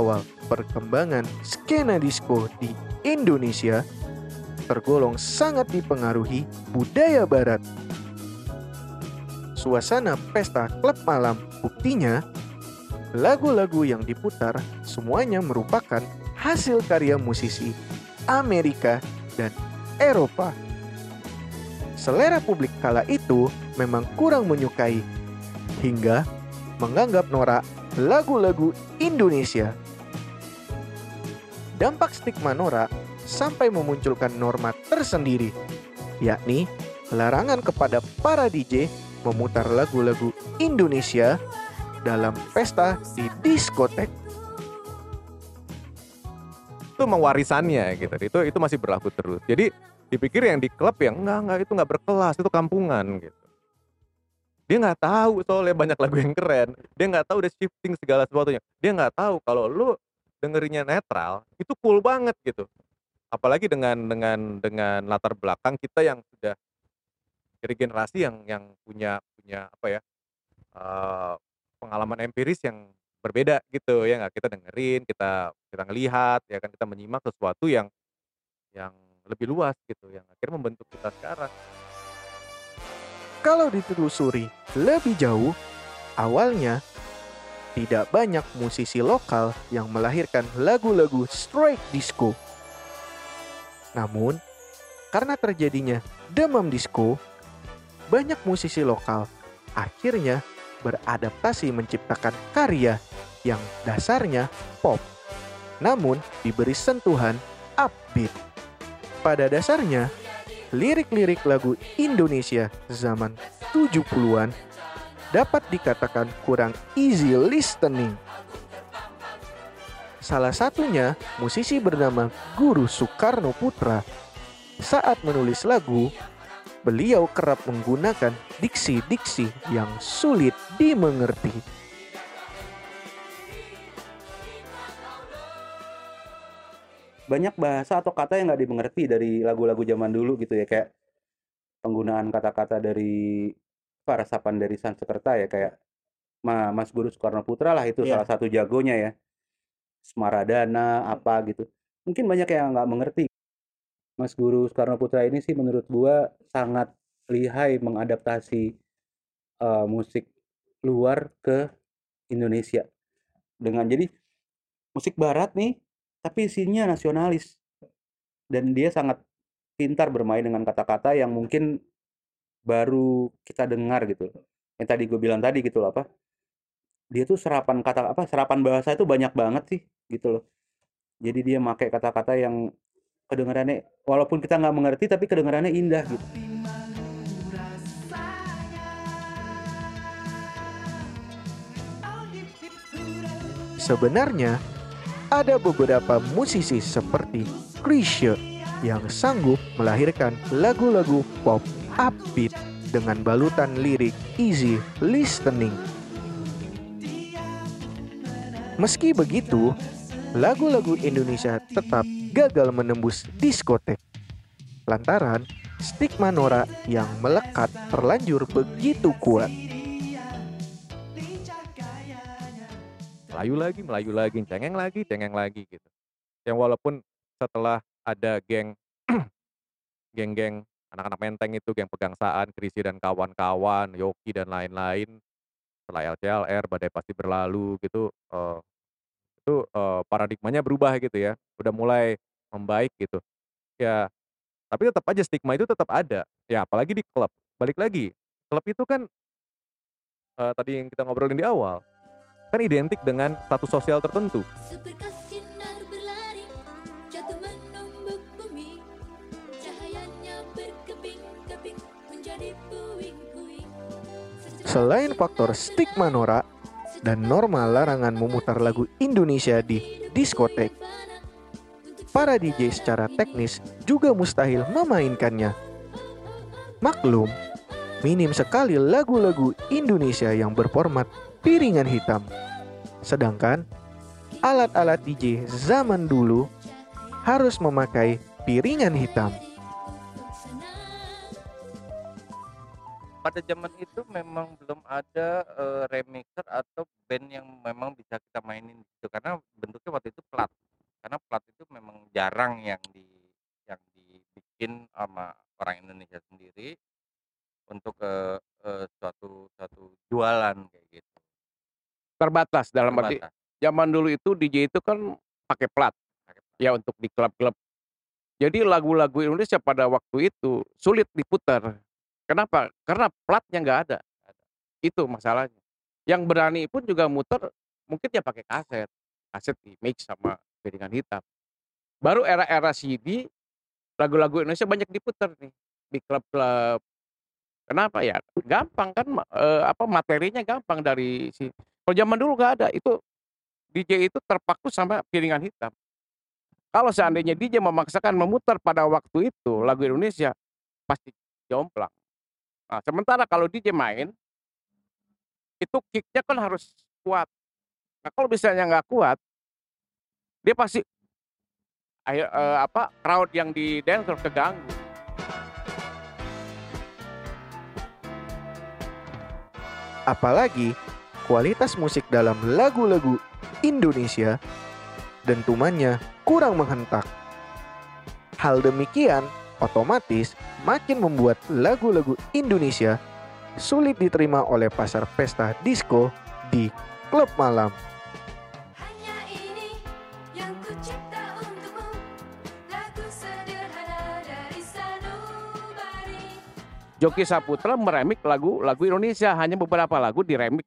awal perkembangan skena disco di Indonesia tergolong sangat dipengaruhi budaya barat. Suasana pesta klub malam buktinya lagu-lagu yang diputar semuanya merupakan hasil karya musisi Amerika dan Eropa. Selera publik kala itu memang kurang menyukai hingga menganggap norak lagu-lagu Indonesia. Dampak stigma norak sampai memunculkan norma tersendiri, yakni larangan kepada para DJ memutar lagu-lagu Indonesia dalam pesta di diskotek. Itu mewarisannya gitu. Itu itu masih berlaku terus. Jadi dipikir yang di klub yang enggak enggak itu enggak berkelas, itu kampungan gitu. Dia nggak tahu soalnya banyak lagu yang keren. Dia nggak tahu udah shifting segala sesuatunya. Dia nggak tahu kalau lu dengerinnya netral itu cool banget gitu. Apalagi dengan dengan dengan latar belakang kita yang sudah dari generasi yang yang punya punya apa ya uh, pengalaman empiris yang berbeda gitu ya nggak? Kita dengerin kita kita ngelihat ya kan? Kita menyimak sesuatu yang yang lebih luas gitu yang akhirnya membentuk kita sekarang. Kalau ditelusuri lebih jauh awalnya tidak banyak musisi lokal yang melahirkan lagu-lagu straight disco namun karena terjadinya demam disco banyak musisi lokal akhirnya beradaptasi menciptakan karya yang dasarnya pop, namun diberi sentuhan upbeat. Pada dasarnya, lirik-lirik lagu Indonesia zaman 70-an dapat dikatakan kurang easy listening. Salah satunya musisi bernama Guru Soekarno Putra. Saat menulis lagu, beliau kerap menggunakan diksi-diksi yang sulit dimengerti. Banyak bahasa atau kata yang nggak dimengerti dari lagu-lagu zaman dulu gitu ya kayak penggunaan kata-kata dari para sapan dari Sansekerta ya kayak Mas Guru Soekarno Putra lah itu yeah. salah satu jagonya ya. Semaradana apa gitu. Mungkin banyak yang nggak mengerti Mas Guru Soekarno Putra ini sih menurut gua sangat lihai mengadaptasi uh, musik luar ke Indonesia dengan jadi musik barat nih tapi isinya nasionalis dan dia sangat pintar bermain dengan kata-kata yang mungkin baru kita dengar gitu. Yang tadi gue bilang tadi gitu loh apa dia tuh serapan kata apa serapan bahasa itu banyak banget sih gitu loh. Jadi dia pakai kata-kata yang kedengarannya walaupun kita nggak mengerti tapi kedengarannya indah gitu. Sebenarnya, ada beberapa musisi seperti Chrisye yang sanggup melahirkan lagu-lagu pop upbeat dengan balutan lirik easy listening. Meski begitu, lagu-lagu Indonesia tetap gagal menembus diskotek. Lantaran stigma Nora yang melekat terlanjur begitu kuat. Melayu lagi, Melayu lagi, cengeng lagi, cengeng lagi gitu. Yang walaupun setelah ada geng geng-geng anak-anak menteng itu, geng pegangsaan, Krisi dan kawan-kawan, Yoki dan lain-lain, setelah LCLR, badai pasti berlalu gitu, uh, itu uh, paradigmanya berubah gitu ya, udah mulai membaik gitu. Ya, tapi tetap aja stigma itu tetap ada. Ya, apalagi di klub. Balik lagi, klub itu kan uh, tadi yang kita ngobrolin di awal, kan identik dengan status sosial tertentu. Selain faktor stigma norak, dan norma larangan memutar lagu Indonesia di diskotek. Para DJ secara teknis juga mustahil memainkannya. Maklum, minim sekali lagu-lagu Indonesia yang berformat piringan hitam. Sedangkan alat-alat DJ zaman dulu harus memakai piringan hitam. Pada zaman itu memang belum ada uh, remixer atau band yang memang bisa kita mainin gitu karena jarang yang di yang dibikin sama orang Indonesia sendiri untuk ke eh, suatu suatu jualan kayak gitu. terbatas dalam arti Terbatas. zaman dulu itu DJ itu kan pakai plat Pakai plat. ya untuk di klub-klub. Jadi lagu-lagu Indonesia pada waktu itu sulit diputar. Kenapa? Karena platnya nggak ada. Itu masalahnya. Yang berani pun juga muter mungkin ya pakai kaset. Kaset di mix sama piringan hitam. Baru era-era CD lagu-lagu Indonesia banyak diputar nih di klub-klub. Kenapa ya? Gampang kan eh, apa materinya gampang dari si kalau zaman dulu nggak ada itu DJ itu terpaku sama piringan hitam. Kalau seandainya DJ memaksakan memutar pada waktu itu lagu Indonesia pasti jomplang. Nah, sementara kalau DJ main itu kicknya kan harus kuat. Nah, kalau misalnya nggak kuat, dia pasti ayo, eh, apa crowd yang di dancer keganggu. Apalagi kualitas musik dalam lagu-lagu Indonesia dentumannya kurang menghentak. Hal demikian otomatis makin membuat lagu-lagu Indonesia sulit diterima oleh pasar pesta disco di klub malam. Hanya ini yang ku cipta untukmu. Lagu sederhana dari sanubari. Joki Saputra meremik lagu-lagu Indonesia. Hanya beberapa lagu diremik.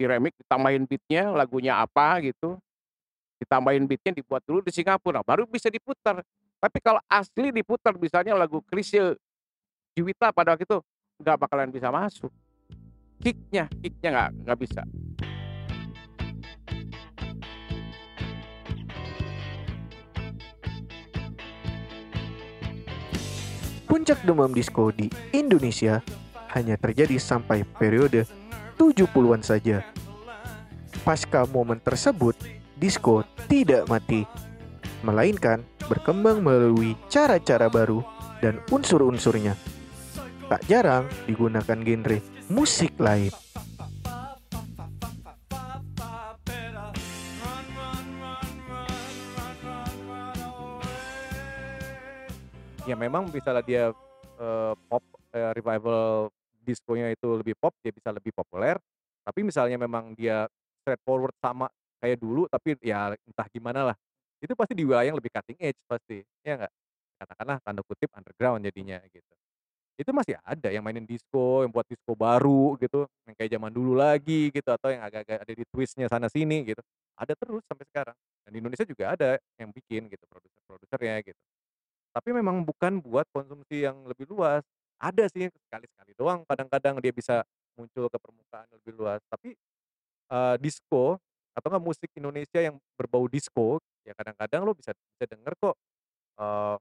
Diremik ditambahin beatnya lagunya apa gitu ditambahin beatnya dibuat dulu di Singapura baru bisa diputar. Tapi kalau asli diputar misalnya lagu Krisye Juwita pada waktu itu nggak bakalan bisa masuk. Kicknya kicknya nggak nggak bisa. Puncak demam disco di Indonesia hanya terjadi sampai periode 70-an saja. Pasca momen tersebut, disco tidak mati, melainkan berkembang melalui cara-cara baru dan unsur-unsurnya. Tak jarang digunakan genre musik lain. ya memang misalnya dia eh, pop eh, revival disconya itu lebih pop dia bisa lebih populer tapi misalnya memang dia straightforward sama kayak dulu tapi ya entah gimana lah. Itu pasti di wilayah yang lebih cutting edge pasti ya nggak? Katakanlah tanda kutip underground jadinya gitu. Itu masih ada yang mainin disco yang buat disco baru gitu yang kayak zaman dulu lagi gitu atau yang agak-agak ada di twistnya sana sini gitu. Ada terus sampai sekarang dan di Indonesia juga ada yang bikin gitu produser-produsernya gitu. Tapi memang bukan buat konsumsi yang lebih luas. Ada sih sekali-sekali doang kadang-kadang dia bisa muncul ke permukaan lebih luas. Tapi eh, disco atau enggak musik Indonesia yang berbau disco ya kadang-kadang lo bisa bisa denger kok eh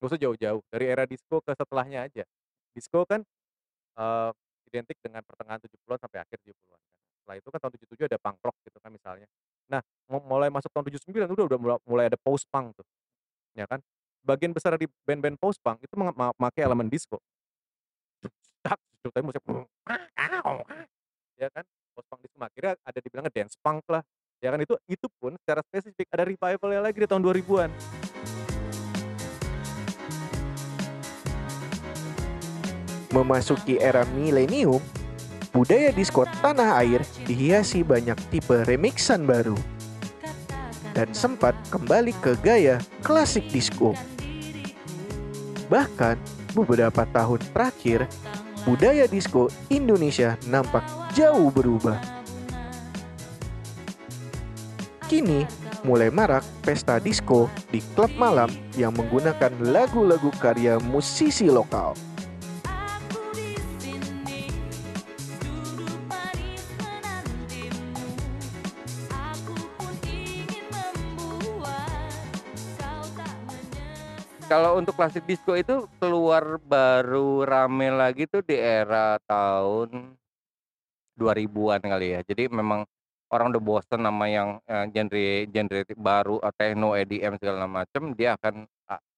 gak usah jauh-jauh dari era disco ke setelahnya aja. Disco kan eh, identik dengan pertengahan 70-an sampai akhir 70-an kan. Setelah itu kan tahun 77 ada punk rock gitu kan misalnya. Nah, mulai masuk tahun 79 udah udah mulai- ada post punk tuh. Ya kan? bagian besar di band-band post punk itu memakai elemen disco. Tak, tapi musik ya kan post punk disco akhirnya ada dibilangnya dance punk lah ya kan? Itu itu pun secara spesifik ada revivalnya lagi di tahun 2000-an Memasuki era milenium, budaya disco tanah air dihiasi banyak tipe remixan baru dan sempat kembali ke gaya klasik disco. Bahkan beberapa tahun terakhir, budaya disco Indonesia nampak jauh berubah. Kini mulai marak pesta disco di klub malam yang menggunakan lagu-lagu karya musisi lokal. Kalau untuk klasik disco itu keluar baru rame lagi tuh di era tahun 2000-an kali ya. Jadi memang orang udah bosen sama yang eh, genre genre baru eh, techno EDM segala macam, dia akan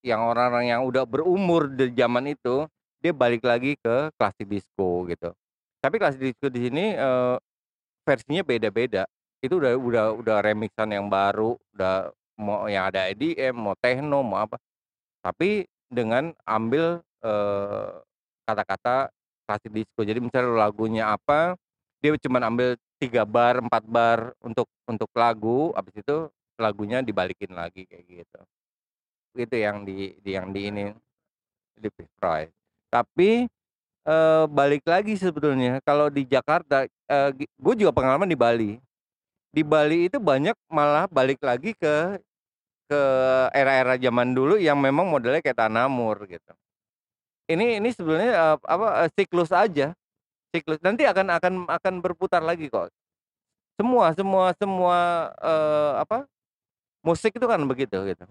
yang orang-orang yang udah berumur di zaman itu dia balik lagi ke klasik disco gitu. Tapi klasik disco di sini eh, versinya beda-beda. Itu udah udah udah remixan yang baru, udah mau yang ada EDM, mau techno, mau apa. Tapi dengan ambil, eee, kata-kata klasik disco. Jadi misalnya lagunya apa, dia cuman ambil 3 bar, 4 bar untuk untuk lagu, habis itu lagunya dibalikin lagi kayak gitu. Itu yang di di yang di ini, di Fry. Tapi, eee, balik lagi sebetulnya kalau di Jakarta, gi gue juga pengalaman di Bali. Di Bali itu banyak malah balik lagi ke ke era-era zaman dulu yang memang modelnya kayak Tanamur gitu. Ini ini sebenarnya, eee, apa, eee, siklus aja, siklus. Nanti akan akan akan berputar lagi kok. Semua semua semua, eee, apa, musik itu kan begitu gitu.